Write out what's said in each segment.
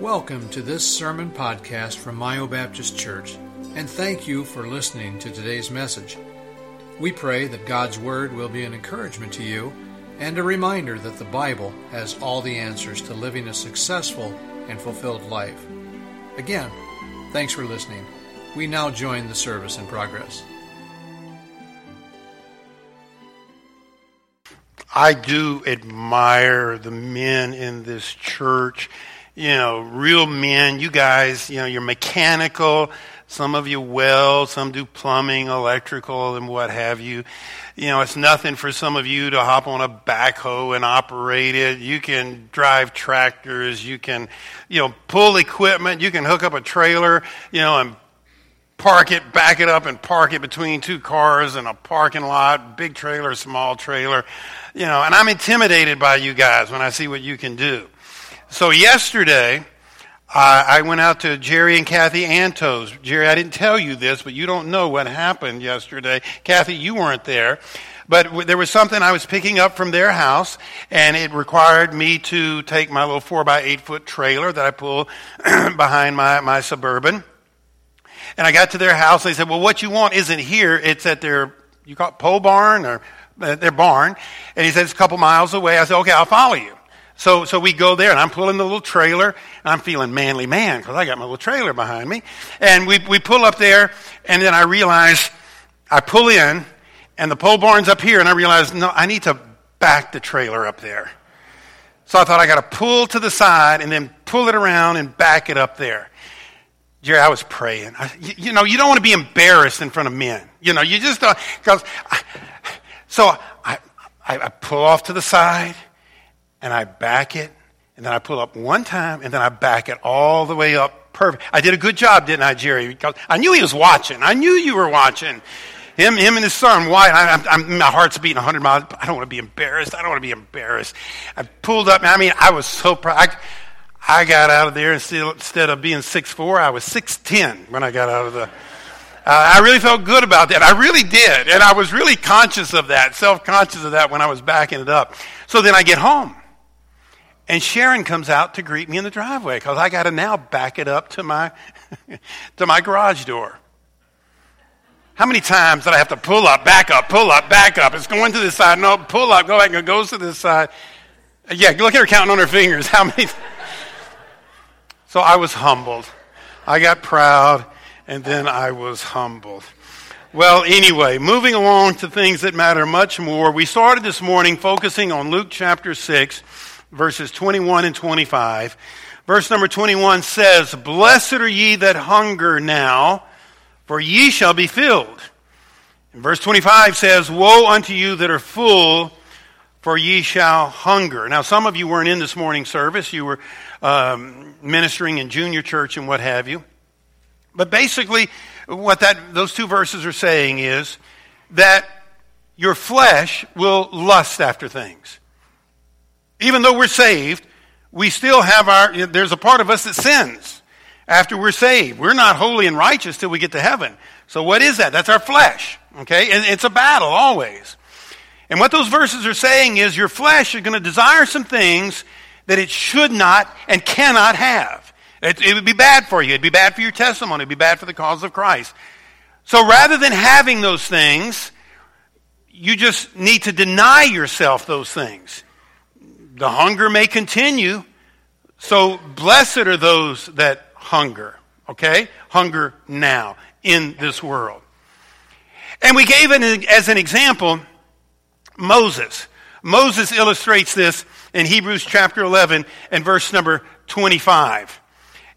Welcome to this sermon podcast from Mayo Baptist Church, and thank you for listening to today's message. We pray that God's Word will be an encouragement to you and a reminder that the Bible has all the answers to living a successful and fulfilled life. Again, thanks for listening. We now join the service in progress. I do admire the men in this church you know, real men. You guys, you know, you're mechanical. Some of you weld, some do plumbing, electrical, and what have you. You know, it's nothing for some of you to hop on a backhoe and operate it. You can drive tractors. You can, you know, pull equipment. You can hook up a trailer, you know, and park it, back it up, and park it between two cars in a parking lot, big trailer, small trailer. You know, and I'm intimidated by you guys when I see what you can do. So yesterday, I went out to Jerry and Kathy Antos. Jerry, I didn't tell you this, but you don't know what happened yesterday. Kathy, you weren't there. But there was something I was picking up from their house, and it required me to take my little four by eight foot trailer that I pull behind my, my Suburban. And I got to their house. They said, well, what you want isn't here. It's at their, you call it pole barn or uh, their barn. And he said, it's a couple miles away. I said, okay, I'll follow you. So, so we go there, and I'm pulling the little trailer, and I'm feeling manly man because I got my little trailer behind me. And we, we pull up there, and then I realize I pull in, and the pole barn's up here, and I realize, no, I need to back the trailer up there. So I thought I got to pull to the side and then pull it around and back it up there. Jerry, I was praying. I, you, you, know, you don't want to be embarrassed in front of men. You know, you just don't. Cause I, so I, I, I pull off to the side and I back it, and then I pull up one time, and then I back it all the way up. Perfect. I did a good job, didn't I, Jerry? Because I knew he was watching. I knew you were watching. Him, him and his son, why? I, I'm, my heart's beating 100 miles. I don't want to be embarrassed. I don't want to be embarrassed. I pulled up. I mean, I was so proud. I, I got out of there instead, of being 6'4", I was 6'10 when I got out of the. Uh, I really felt good about that. I really did. And I was really conscious of that, self conscious of that when I was backing it up. So then I get home. And Sharon comes out to greet me in the driveway because I got to now back it up to my, to my garage door. How many times did I have to pull up, back up, pull up, back up? It's going to this side. No, pull up, go back, and it goes to this side. Yeah, look at her counting on her fingers. How many? so I was humbled. I got proud, and then I was humbled. Well, anyway, moving along to things that matter much more. We started this morning focusing on Luke chapter 6 verses 21 and 25. Verse number 21 says, Blessed are ye that hunger now, for ye shall be filled. And verse 25 says, Woe unto you that are full, for ye shall hunger. Now, some of you weren't in this morning's service. You were um, ministering in junior church and what have you. But basically, what that, those two verses are saying is that your flesh will lust after things. Even though we're saved, we still have our, there's a part of us that sins after we're saved. We're not holy and righteous till we get to heaven. So what is that? That's our flesh. Okay? And it's a battle always. And what those verses are saying is your flesh is going to desire some things that it should not and cannot have. It, it, would be bad for you. It'd be bad for your testimony. It'd be bad for the cause of Christ. So rather than having those things, you just need to deny yourself those things the hunger may continue. So blessed are those that hunger, okay? Hunger now in this world. And we gave it as an example Moses. Moses illustrates this in Hebrews chapter 11 and verse number 25.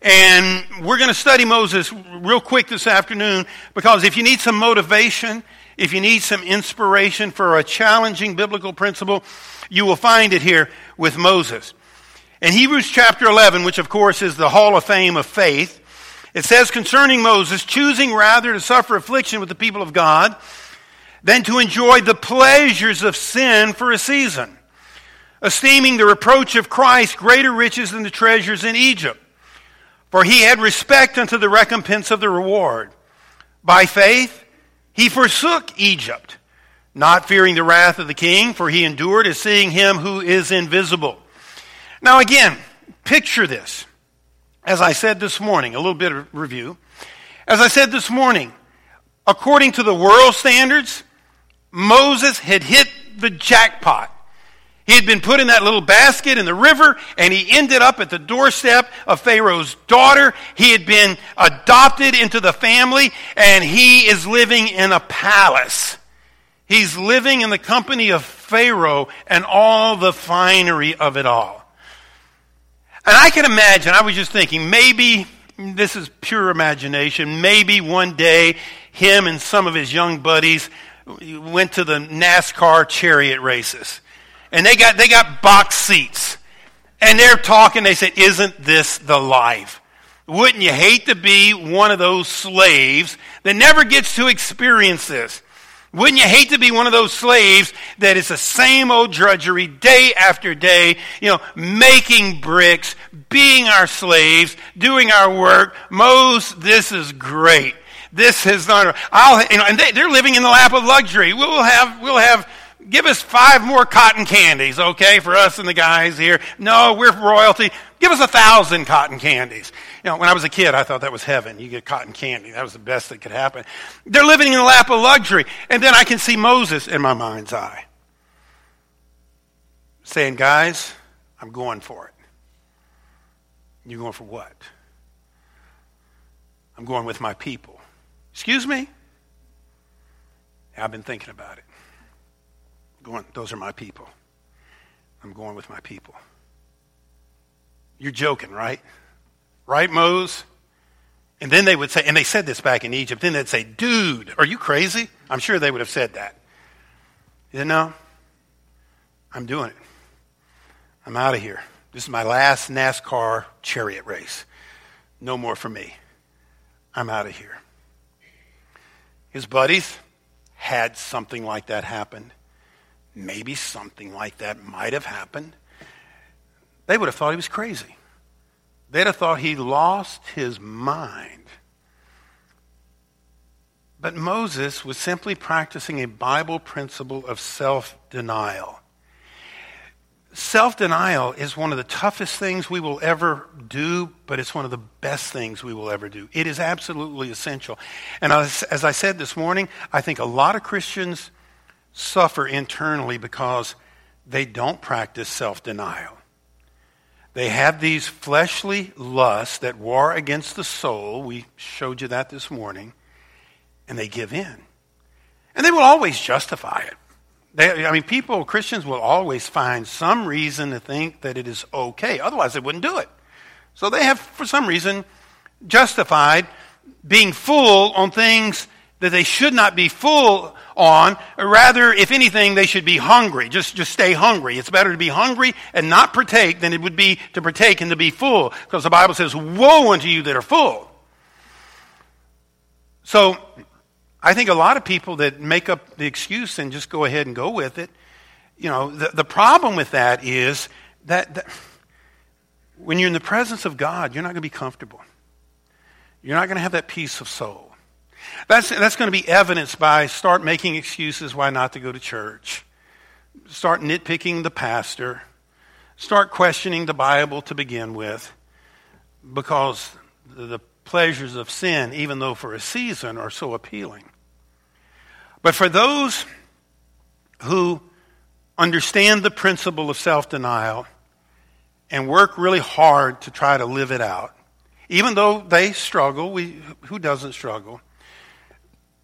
And we're going to study Moses real quick this afternoon because if you need some motivation, if you need some inspiration for a challenging biblical principle, you will find it here with Moses. In Hebrews chapter 11, which of course is the hall of fame of faith, it says concerning Moses, choosing rather to suffer affliction with the people of God than to enjoy the pleasures of sin for a season, esteeming the reproach of Christ greater riches than the treasures in Egypt. For he had respect unto the recompense of the reward. By faith, he forsook Egypt not fearing the wrath of the king, for he endured as seeing him who is invisible. Now, again, picture this. as I said this morning, a little bit of review. As I said this morning, according to the world standards, Moses had hit the jackpot. He had been put in that little basket in the river, and he ended up at the doorstep of Pharaoh's daughter. He had been adopted into the family, and he is living in a palace. He's living in the company of Pharaoh and all the finery of it all. And I can imagine, I was just thinking, maybe this is pure imagination. Maybe one day him and some of his young buddies went to the NASCAR chariot races and they got, they got box seats. And they're talking, they said, Isn't this the life? Wouldn't you hate to be one of those slaves that never gets to experience this? Wouldn't you hate to be one of those slaves that is the same old drudgery day after day, you know, making bricks, being our slaves, doing our work? Mose, this is great. This is not, I'll, you know, and they, are living in the lap of luxury. We'll have, we'll have give us five more cotton candies, okay, for us and the guys here. No, we're royalty. Give us a thousand cotton candies. You know, when I was a kid, I thought that was heaven. You get cotton candy. That was the best that could happen. They're living in the lap of luxury. And then I can see Moses in my mind's eye saying, guys, I'm going for it. You're going for what? I'm going with my people. Excuse me? I've been thinking about it going, those are my people. I'm going with my people. You're joking, right? Right, Mose? And then they would say, and they said this back in Egypt, then they'd say, dude, are you crazy? I'm sure they would have said that. You know, I'm doing it. I'm out of here. This is my last NASCAR chariot race. No more for me. I'm out of here. His buddies had something like that happen maybe something like that might have happened, they would have thought he was crazy. They'd have thought he lost his mind. But Moses was simply practicing a Bible principle of self denial. Self denial is one of the toughest things we will ever do, but it's one of the best things we will ever do. It is absolutely essential. And as, as I said this morning, I think a lot of Christians suffer internally because they don't practice self denial. They have these fleshly lusts that war against the soul. We showed you that this morning. And they give in. And they will always justify it. They, I mean, people, Christians will always find some reason to think that it is okay. Otherwise, they wouldn't do it. So they have, for some reason, justified being full on things that they should not be full on. Rather, if anything, they should be hungry. Just, just stay hungry. It's better to be hungry and not partake than it would be to partake and to be full. Because the Bible says, Woe unto you that are full. So, I think a lot of people that make up the excuse and just go ahead and go with it, you know, the, the problem with that is that, that when you're in the presence of God, you're not going to be comfortable. You're not going to have that peace of soul. That's, that's going to be evidenced by start making excuses why not to go to church, start nitpicking the pastor, start questioning the Bible to begin with, because the pleasures of sin, even though for a season, are so appealing. But for those who understand the principle of self denial and work really hard to try to live it out, even though they struggle, we, who doesn't struggle?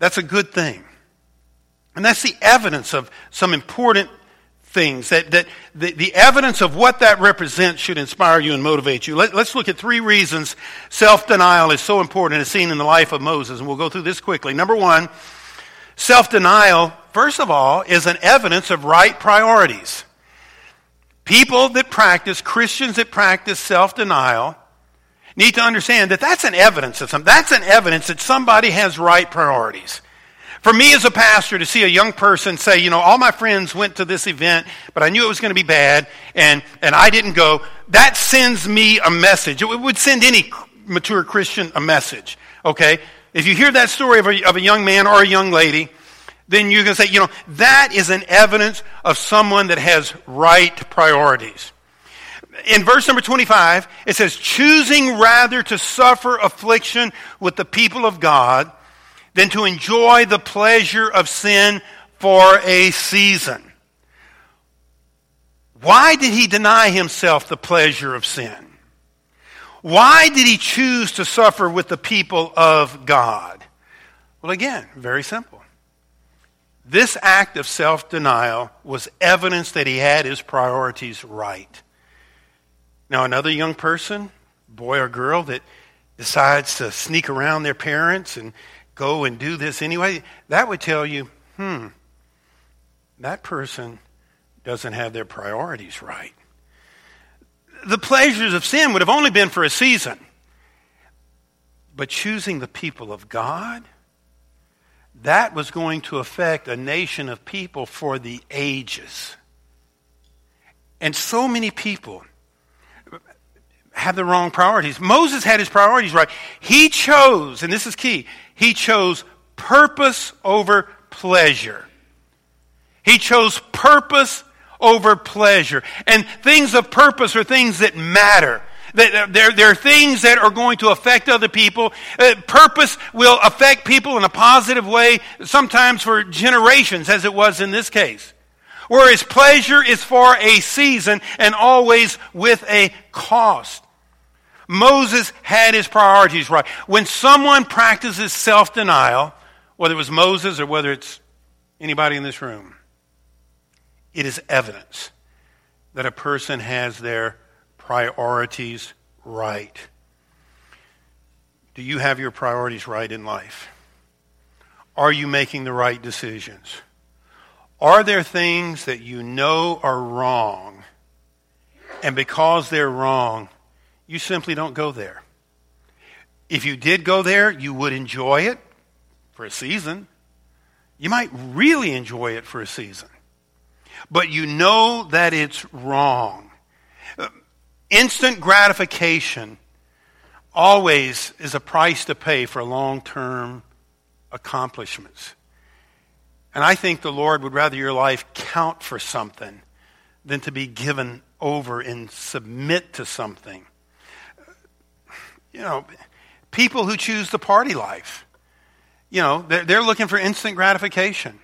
That's a good thing. And that's the evidence of some important things. That, that the, the evidence of what that represents should inspire you and motivate you. Let, us look at three reasons self denial is so important as seen in the life of Moses. And we'll go through this quickly. Number one, self denial, first of all, is an evidence of right priorities. People that practice, Christians that practice self denial, need to understand that that's an evidence of something. That's an evidence that somebody has right priorities. For me as a pastor to see a young person say, you know, all my friends went to this event, but I knew it was going to be bad, and, and I didn't go, that sends me a message. It would send any mature Christian a message, okay? If you hear that story of a, of a young man or a young lady, then going to say, you know, that is an evidence of someone that has right priorities. In verse number 25, it says, choosing rather to suffer affliction with the people of God than to enjoy the pleasure of sin for a season. Why did he deny himself the pleasure of sin? Why did he choose to suffer with the people of God? Well, again, very simple. This act of self denial was evidence that he had his priorities right. Now, another young person, boy or girl, that decides to sneak around their parents and go and do this anyway, that would tell you, hmm, that person doesn't have their priorities right. The pleasures of sin would have only been for a season. But choosing the people of God, that was going to affect a nation of people for the ages. And so many people have the wrong priorities. Moses had his priorities right. He chose, and this is key, he chose purpose over pleasure. He chose purpose over pleasure. And things of purpose are things that matter. That there, there are things that are going to affect other people. Uh, purpose will affect people in a positive way, sometimes for generations, as it was in this case. Whereas pleasure is for a season and always with a cost. Moses had his priorities right. When someone practices self denial, whether it was Moses or whether it's anybody in this room, it is evidence that a person has their priorities right. Do you have your priorities right in life? Are you making the right decisions? Are there things that you know are wrong, and because they're wrong, you simply don't go there? If you did go there, you would enjoy it for a season. You might really enjoy it for a season but you know that it's wrong. Instant gratification always is a price to pay for long term accomplishments. And I think the Lord would rather your life count for something than to be given over and submit to something. You know, people who choose the party life, you know, they're, they're looking for instant gratification.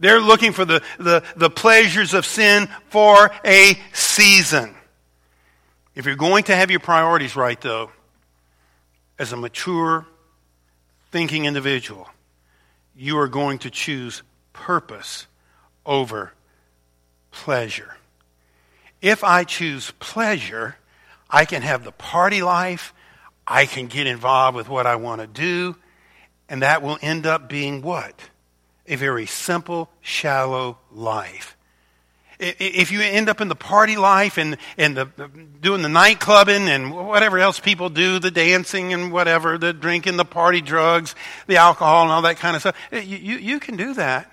They're looking for the, the, the pleasures of sin for a season. If you're going to have your priorities right, though, as a mature, thinking individual, you are going to choose purpose over pleasure. If I choose pleasure, I can have the party life, I can get involved with what I want to do, and that will end up being what? a very simple, shallow life. If you end up in the party life and, and the, doing the night clubbing and whatever else people do, the dancing and whatever, the drinking, the party drugs, the alcohol and all that kind of stuff, eh, you, you, you can do that.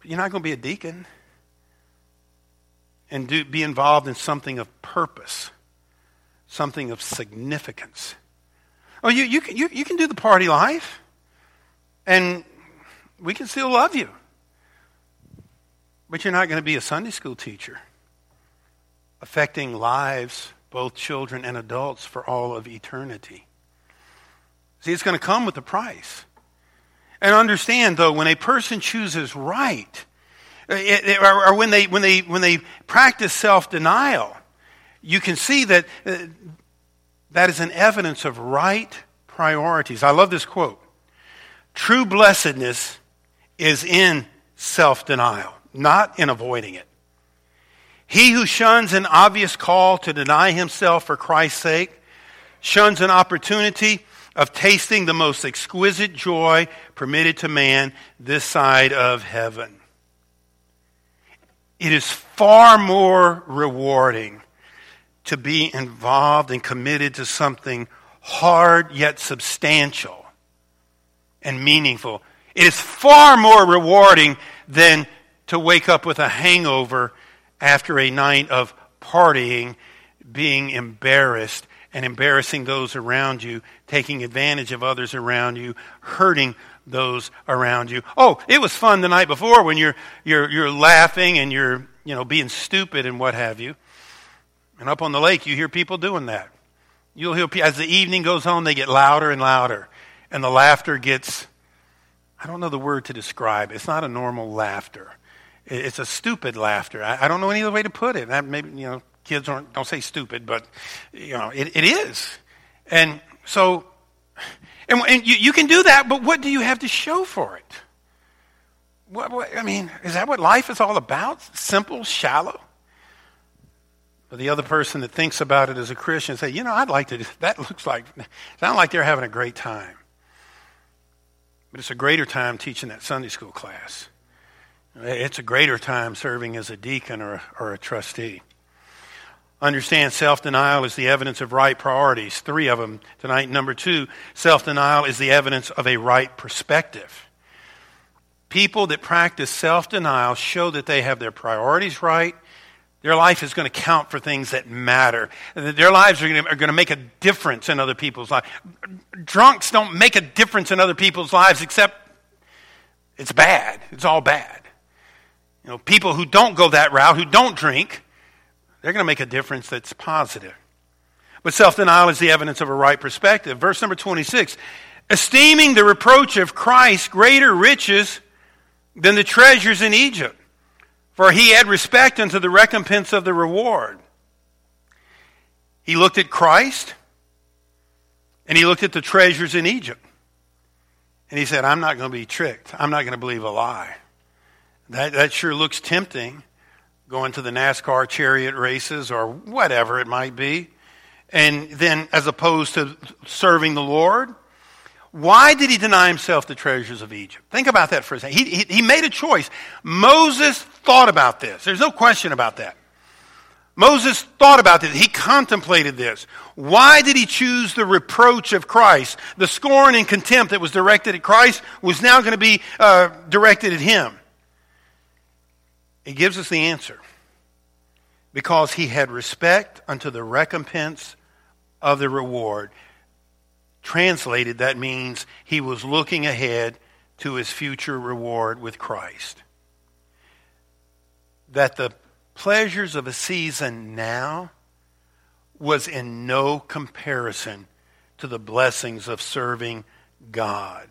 But you're not going to be a deacon and do, be involved in something of purpose, something of significance. Oh, you, you, can, you, you can do the party life. And we can still love you. But you're not going to be a Sunday school teacher affecting lives, both children and adults, for all of eternity. See, it's going to come with a price. And understand, though, when a person chooses right, it, it, or, or, when, they, when, they, when they practice self denial, you can see that uh, that is an evidence of right priorities. I love this quote. True blessedness is in self denial, not in avoiding it. He who shuns an obvious call to deny himself for Christ's sake shuns an opportunity of tasting the most exquisite joy permitted to man this side of heaven. It is far more rewarding to be involved and committed to something hard yet substantial and meaningful. It is far more rewarding than to wake up with a hangover after a night of partying, being embarrassed and embarrassing those around you, taking advantage of others around you, hurting those around you. Oh, it was fun the night before when you're, you're, you're laughing and you're, you know, being stupid and what have you. And up on the lake, you hear people doing that. You'll hear, as the evening goes on, they get louder and louder. And the laughter gets, I don't know the word to describe. It's not a normal laughter. It's a stupid laughter. I, don't know any other way to put it. maybe, you know, kids don't, don't say stupid, but, you know, it, it is. And so, and, and you, you, can do that, but what do you have to show for it? What, what, I mean, is that what life is all about? Simple, shallow? But the other person that thinks about it as a Christian say, you know, I'd like to, that looks like, sound like they're having a great time. But it's a greater time teaching that Sunday school class. It's a greater time serving as a deacon or, or a trustee. Understand self denial is the evidence of right priorities. Three of them tonight. Number two, self denial is the evidence of a right perspective. People that practice self denial show that they have their priorities right their life is going to count for things that matter. Their lives are going, to, are going to make a difference in other people's lives. Drunks don't make a difference in other people's lives except it's bad. It's all bad. You know, people who don't go that route, who don't drink, they're going to make a difference that's positive. But self denial is the evidence of a right perspective. Verse number 26 esteeming the reproach of Christ greater riches than the treasures in Egypt for he had respect unto the recompense of the reward. He looked at Christ and he looked at the treasures in Egypt. And he said, I'm not going to be tricked. I'm not going to believe a lie. That, that sure looks tempting, going to the NASCAR chariot races or whatever it might be. And then, as opposed to serving the Lord, why did he deny himself the treasures of Egypt? Think about that for a second. He, he, he, made a choice. Moses thought about this. There's no question about that. Moses thought about this. He contemplated this. Why did he choose the reproach of Christ? The scorn and contempt that was directed at Christ was now going to be uh, directed at him. He gives us the answer. Because he had respect unto the recompense of the reward. Translated, that means he was looking ahead to his future reward with Christ. That the pleasures of a season now was in no comparison to the blessings of serving God.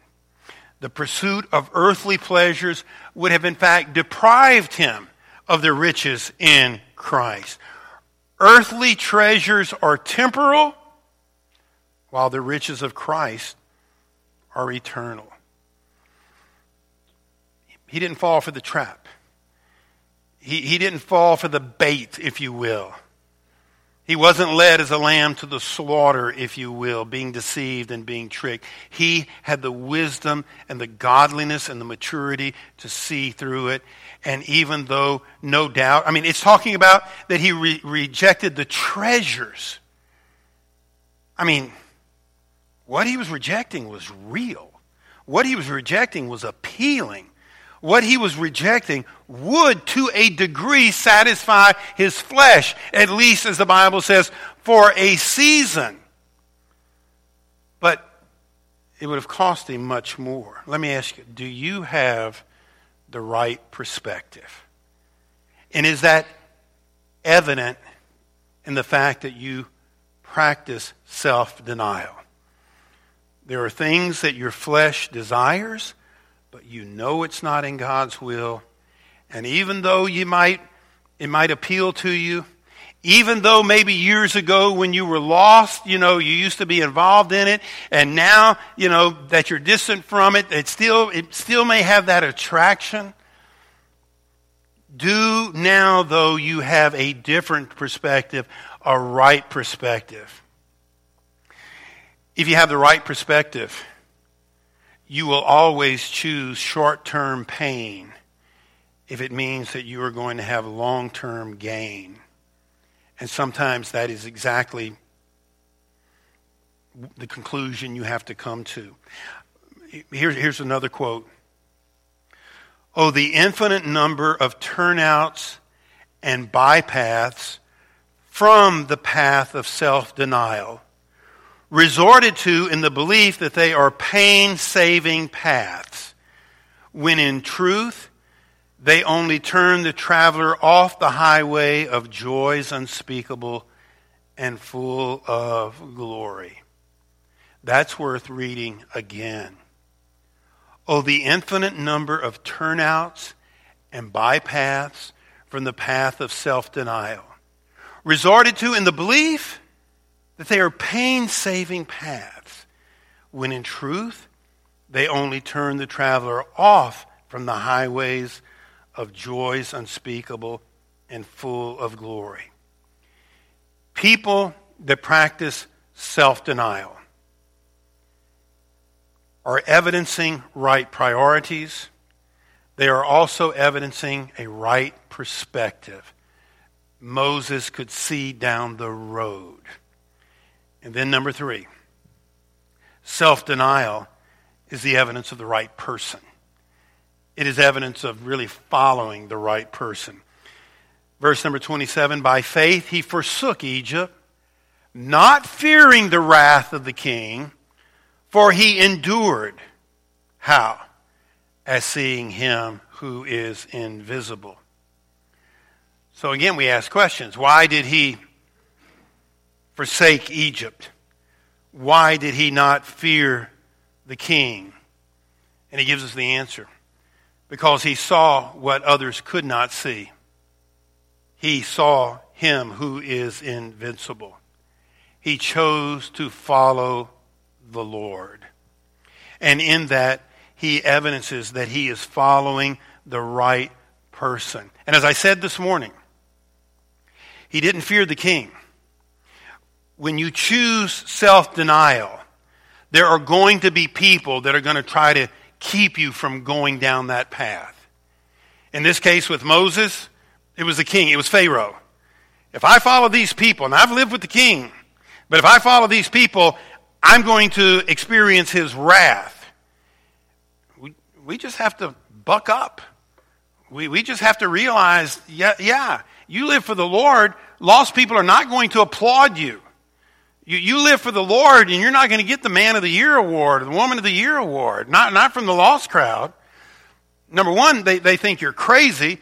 The pursuit of earthly pleasures would have, in fact, deprived him of the riches in Christ. Earthly treasures are temporal while the riches of Christ are eternal. He didn't fall for the trap. He, he didn't fall for the bait, if you will. He wasn't led as a lamb to the slaughter, if you will, being deceived and being tricked. He had the wisdom and the godliness and the maturity to see through it. And even though, no doubt, I mean, it's talking about that he re- rejected the treasures. I mean, what he was rejecting was real. What he was rejecting was appealing. What he was rejecting would, to a degree, satisfy his flesh, at least as the Bible says, for a season. But it would have cost him much more. Let me ask you do you have the right perspective? And is that evident in the fact that you practice self denial? There are things that your flesh desires, but you know it's not in God's will. And even though you might, it might appeal to you, even though maybe years ago when you were lost, you know, you used to be involved in it, and now, you know, that you're distant from it, it still, it still may have that attraction. Do now, though, you have a different perspective, a right perspective. If you have the right perspective, you will always choose short term pain if it means that you are going to have long term gain. And sometimes that is exactly the conclusion you have to come to. Here, here's another quote Oh, the infinite number of turnouts and bypaths from the path of self denial resorted to in the belief that they are pain saving paths, when in truth, they only turn the traveler off the highway of joys unspeakable and full of glory. That's worth reading again. Oh, the infinite number of turnouts and bypaths from the path of self denial, resorted to in the belief that they are pain saving paths, when in truth, they only turn the traveler off from the highways of joys unspeakable and full of glory. People that practice self denial are evidencing right priorities. They are also evidencing a right perspective. Moses could see down the road. And then, number three, self denial is the evidence of the right person. It is evidence of really following the right person. Verse number 27 By faith he forsook Egypt, not fearing the wrath of the king, for he endured. How? As seeing him who is invisible. So again, we ask questions. Why did he forsake Egypt? Why did he not fear the king? And he gives us the answer because he saw what others could not see he saw him who is invincible. He chose to follow the Lord. And in that, he evidences that he is following the right person. And as I said this morning, he didn't fear the king. When you choose self denial, there are going to be people that are going to try to keep you from going down that path. In this case with Moses, it was the king, it was Pharaoh. If I follow these people, and I've lived with the king, but if I follow these people, I'm going to experience his wrath. We, we just have to buck up. We, we just have to realize, yeah, yeah, you live for the Lord. Lost people are not going to applaud you. You, you live for the Lord, and you're not going to get the Man of the Year award or the Woman of the Year award, not, not from the lost crowd. Number one, they, they think you're crazy.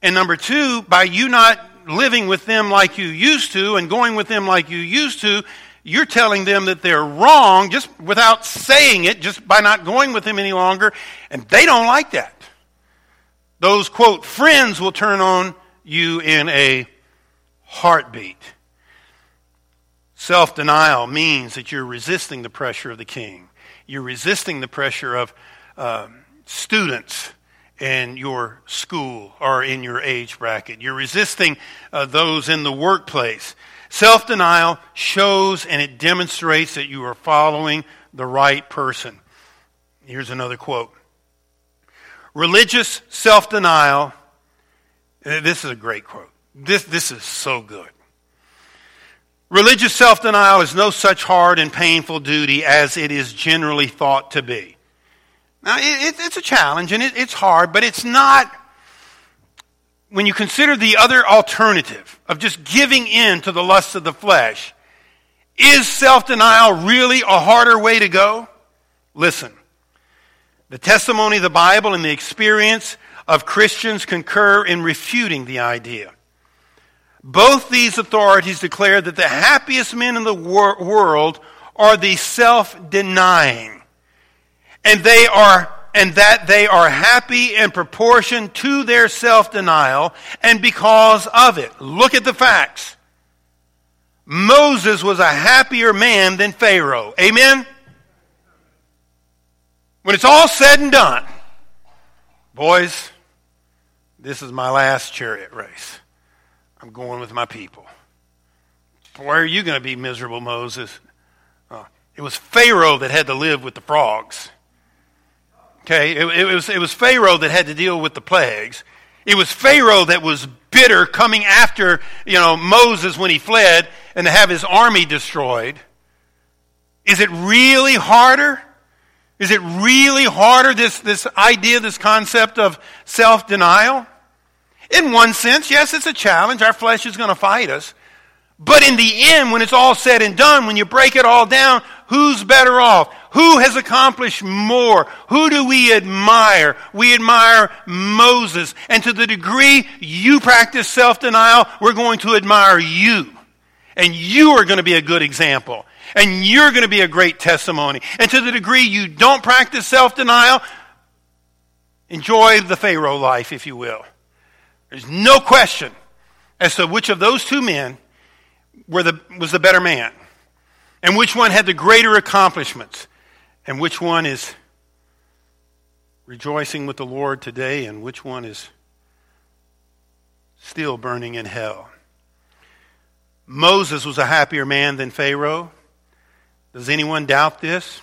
And number two, by you not living with them like you used to and going with them like you used to, you're telling them that they're wrong just without saying it, just by not going with them any longer. And they don't like that. Those, quote, friends will turn on you in a heartbeat. Self denial means that you're resisting the pressure of the king. You're resisting the pressure of uh, students in your school or in your age bracket. You're resisting uh, those in the workplace. Self denial shows and it demonstrates that you are following the right person. Here's another quote Religious self denial, this is a great quote. This, this is so good. Religious self denial is no such hard and painful duty as it is generally thought to be. Now, it, it's a challenge and it, it's hard, but it's not, when you consider the other alternative of just giving in to the lusts of the flesh, is self denial really a harder way to go? Listen. The testimony of the Bible and the experience of Christians concur in refuting the idea. Both these authorities declare that the happiest men in the wor- world are the self denying and they are and that they are happy in proportion to their self-denial and because of it. Look at the facts. Moses was a happier man than Pharaoh. Amen? When it's all said and done, boys, this is my last chariot race. I'm going with my people. Where are you going to be miserable, Moses? Oh, it was Pharaoh that had to live with the frogs. Okay, it, it, was, it was Pharaoh that had to deal with the plagues. It was Pharaoh that was bitter coming after, you know, Moses when he fled and to have his army destroyed. Is it really harder? Is it really harder, this, this idea, this concept of self denial? In one sense, yes, it's a challenge. Our flesh is going to fight us. But in the end, when it's all said and done, when you break it all down, who's better off? Who has accomplished more? Who do we admire? We admire Moses. And to the degree you practice self denial, we're going to admire you. And you are going to be a good example. And you're going to be a great testimony. And to the degree you don't practice self denial, enjoy the Pharaoh life, if you will. There's no question as to which of those two men were the, was the better man, and which one had the greater accomplishments, and which one is rejoicing with the Lord today, and which one is still burning in hell. Moses was a happier man than Pharaoh. Does anyone doubt this?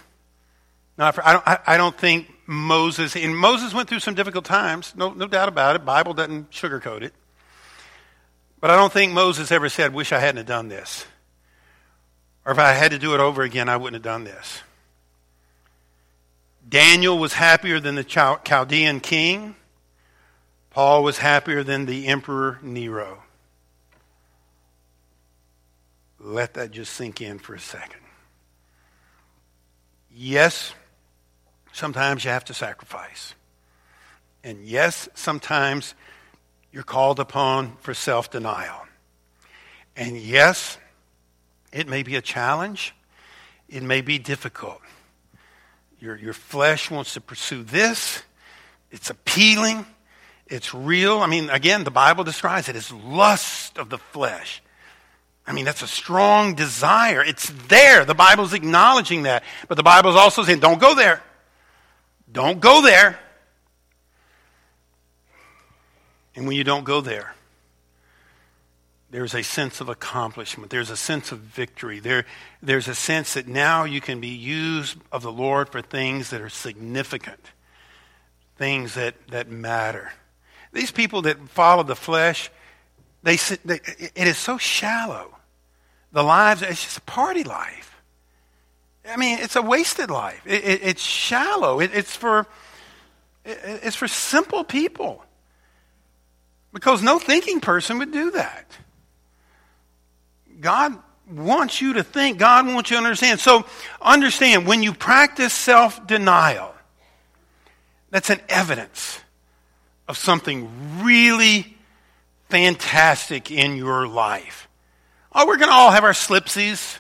Not for, I, don't, I, I don't think Moses, and Moses went through some difficult times, no, no doubt about it. Bible doesn't sugarcoat it. But I don't think Moses ever said, Wish I hadn't done this. Or if I had to do it over again, I wouldn't have done this. Daniel was happier than the Chaldean king. Paul was happier than the Emperor Nero. Let that just sink in for a second. Yes, sometimes you have to sacrifice. And yes, sometimes you're called upon for self denial. And yes, it may be a challenge, it may be difficult. Your, your flesh wants to pursue this, it's appealing, it's real. I mean, again, the Bible describes it as lust of the flesh. I mean, that's a strong desire. It's there. The Bible's acknowledging that. But the Bible's also saying, don't go there. Don't go there. And when you don't go there, there's a sense of accomplishment. There's a sense of victory. There, there's a sense that now you can be used of the Lord for things that are significant, things that, that matter. These people that follow the flesh, they, they, it is so shallow. The lives, it's just a party life. I mean, it's a wasted life. It, it, it's shallow. It, it's, for, it's for simple people. Because no thinking person would do that. God wants you to think, God wants you to understand. So understand, when you practice self denial, that's an evidence of something really fantastic in your life. Oh, we're going to all have our slipsies.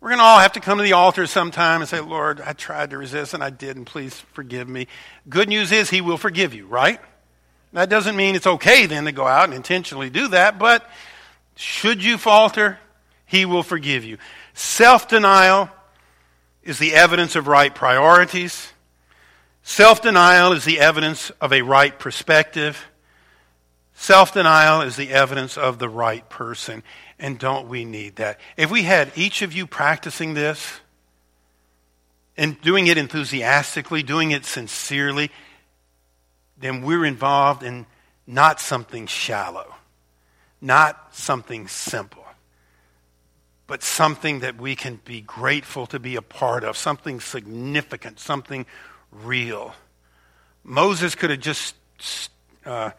We're going to all have to come to the altar sometime and say, Lord, I tried to resist and I didn't. please forgive me. Good news is, He will forgive you, right? That doesn't mean it's okay then to go out and intentionally do that, but should you falter, He will forgive you. Self denial is the evidence of right priorities. Self denial is the evidence of a right perspective. Self denial is the evidence of the right person. And don't we need that? If we had each of you practicing this and doing it enthusiastically, doing it sincerely, then we're involved in not something shallow, not something simple, but something that we can be grateful to be a part of, something significant, something real. Moses could have just uh,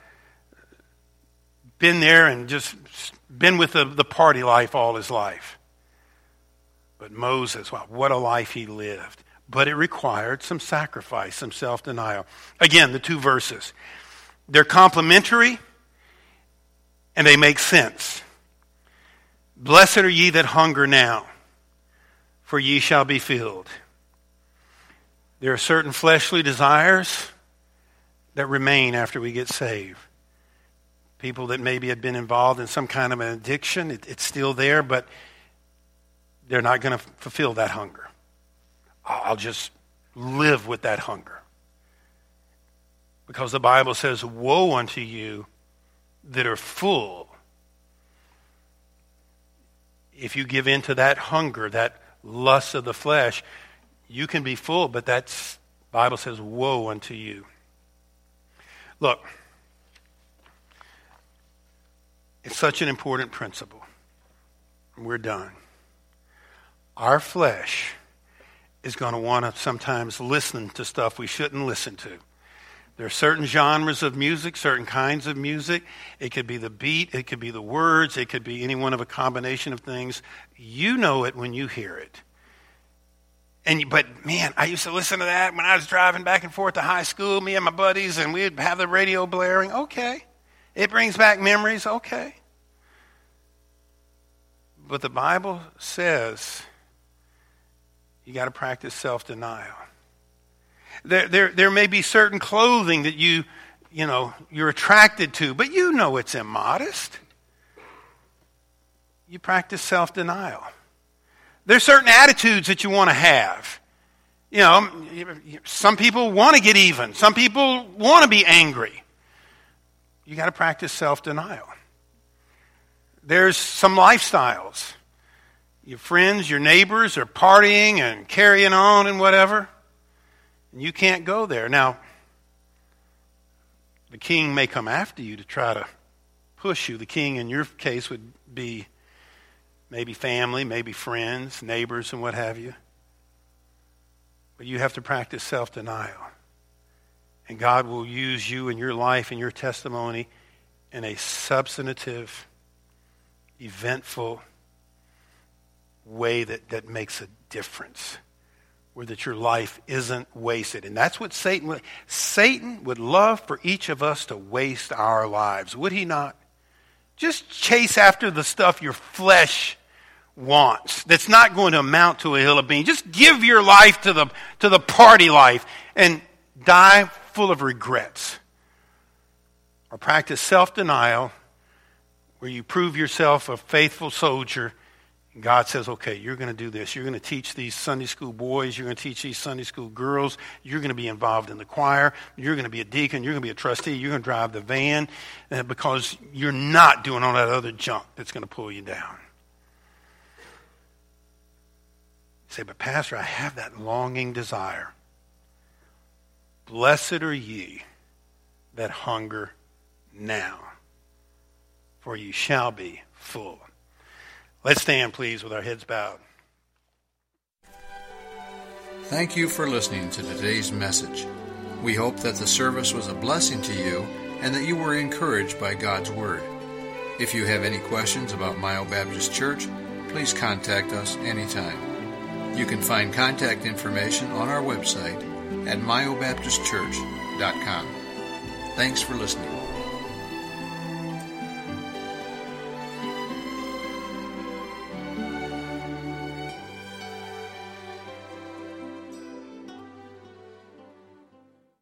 been there and just been with the, the party life all his life. But Moses, wow, what a life he lived but it required some sacrifice, some self denial. Again, the two verses. They're complementary and they make sense. Blessed are ye that hunger now, for ye shall be filled. There are certain fleshly desires that remain after we get saved. People that maybe had been involved in some kind of an addiction, it, it's still there, but they're not going to fulfill that hunger. I'll just live with that hunger. Because the Bible says, Woe unto you that are full. If you give in to that hunger, that lust of the flesh, you can be full, but that's Bible says, Woe unto you. Look, it's such an important principle. We're done. Our flesh is going to want to sometimes listen to stuff we shouldn't listen to. There are certain genres of music, certain kinds of music. It could be the beat, it could be the words, it could be any one of a combination of things. You know it when you hear it. And but man, I used to listen to that when I was driving back and forth to high school, me and my buddies, and we'd have the radio blaring. Okay. It brings back memories, okay. But the Bible says you got to practice self denial. There, there, there may be certain clothing that you, you know, you're attracted to, but you know it's immodest. You practice self denial. There's certain attitudes that you want to have. You know, some people want to get even. Some people want to be angry. You got to practice self denial. There's some lifestyles. Your friends, your neighbors are partying and carrying on and whatever. And you can't go there. Now, the king may come after you to try to push you. The king, in your case, would be maybe family, maybe friends, neighbors, and what have you. But you have to practice self denial. And God will use you in your life and your testimony in a substantive, eventful way that, that makes a difference. Where that your life isn't wasted. And that's what Satan would Satan would love for each of us to waste our lives, would he not? Just chase after the stuff your flesh wants that's not going to amount to a hill of beans. Just give your life to the, to the party life and die full of regrets. Or practice self denial where you prove yourself a faithful soldier. God says, okay, you're going to do this. You're going to teach these Sunday school boys. You're going to teach these Sunday school girls. You're going to be involved in the choir. You're going to be a deacon. You're going to be a trustee. You're going to drive the van uh, because you're not doing all that other junk that's going to pull you down. say, but Pastor, I have that longing desire. Blessed are ye that hunger now, for ye shall be full. Let's stand, please, with our heads bowed. Thank you for listening to today's message. We hope that the service was a blessing to you and that you were encouraged by God's Word. If you have any questions about Mile Baptist Church, please contact us anytime. You can find contact information on our website at myobaptistchurch.com. Thanks for listening.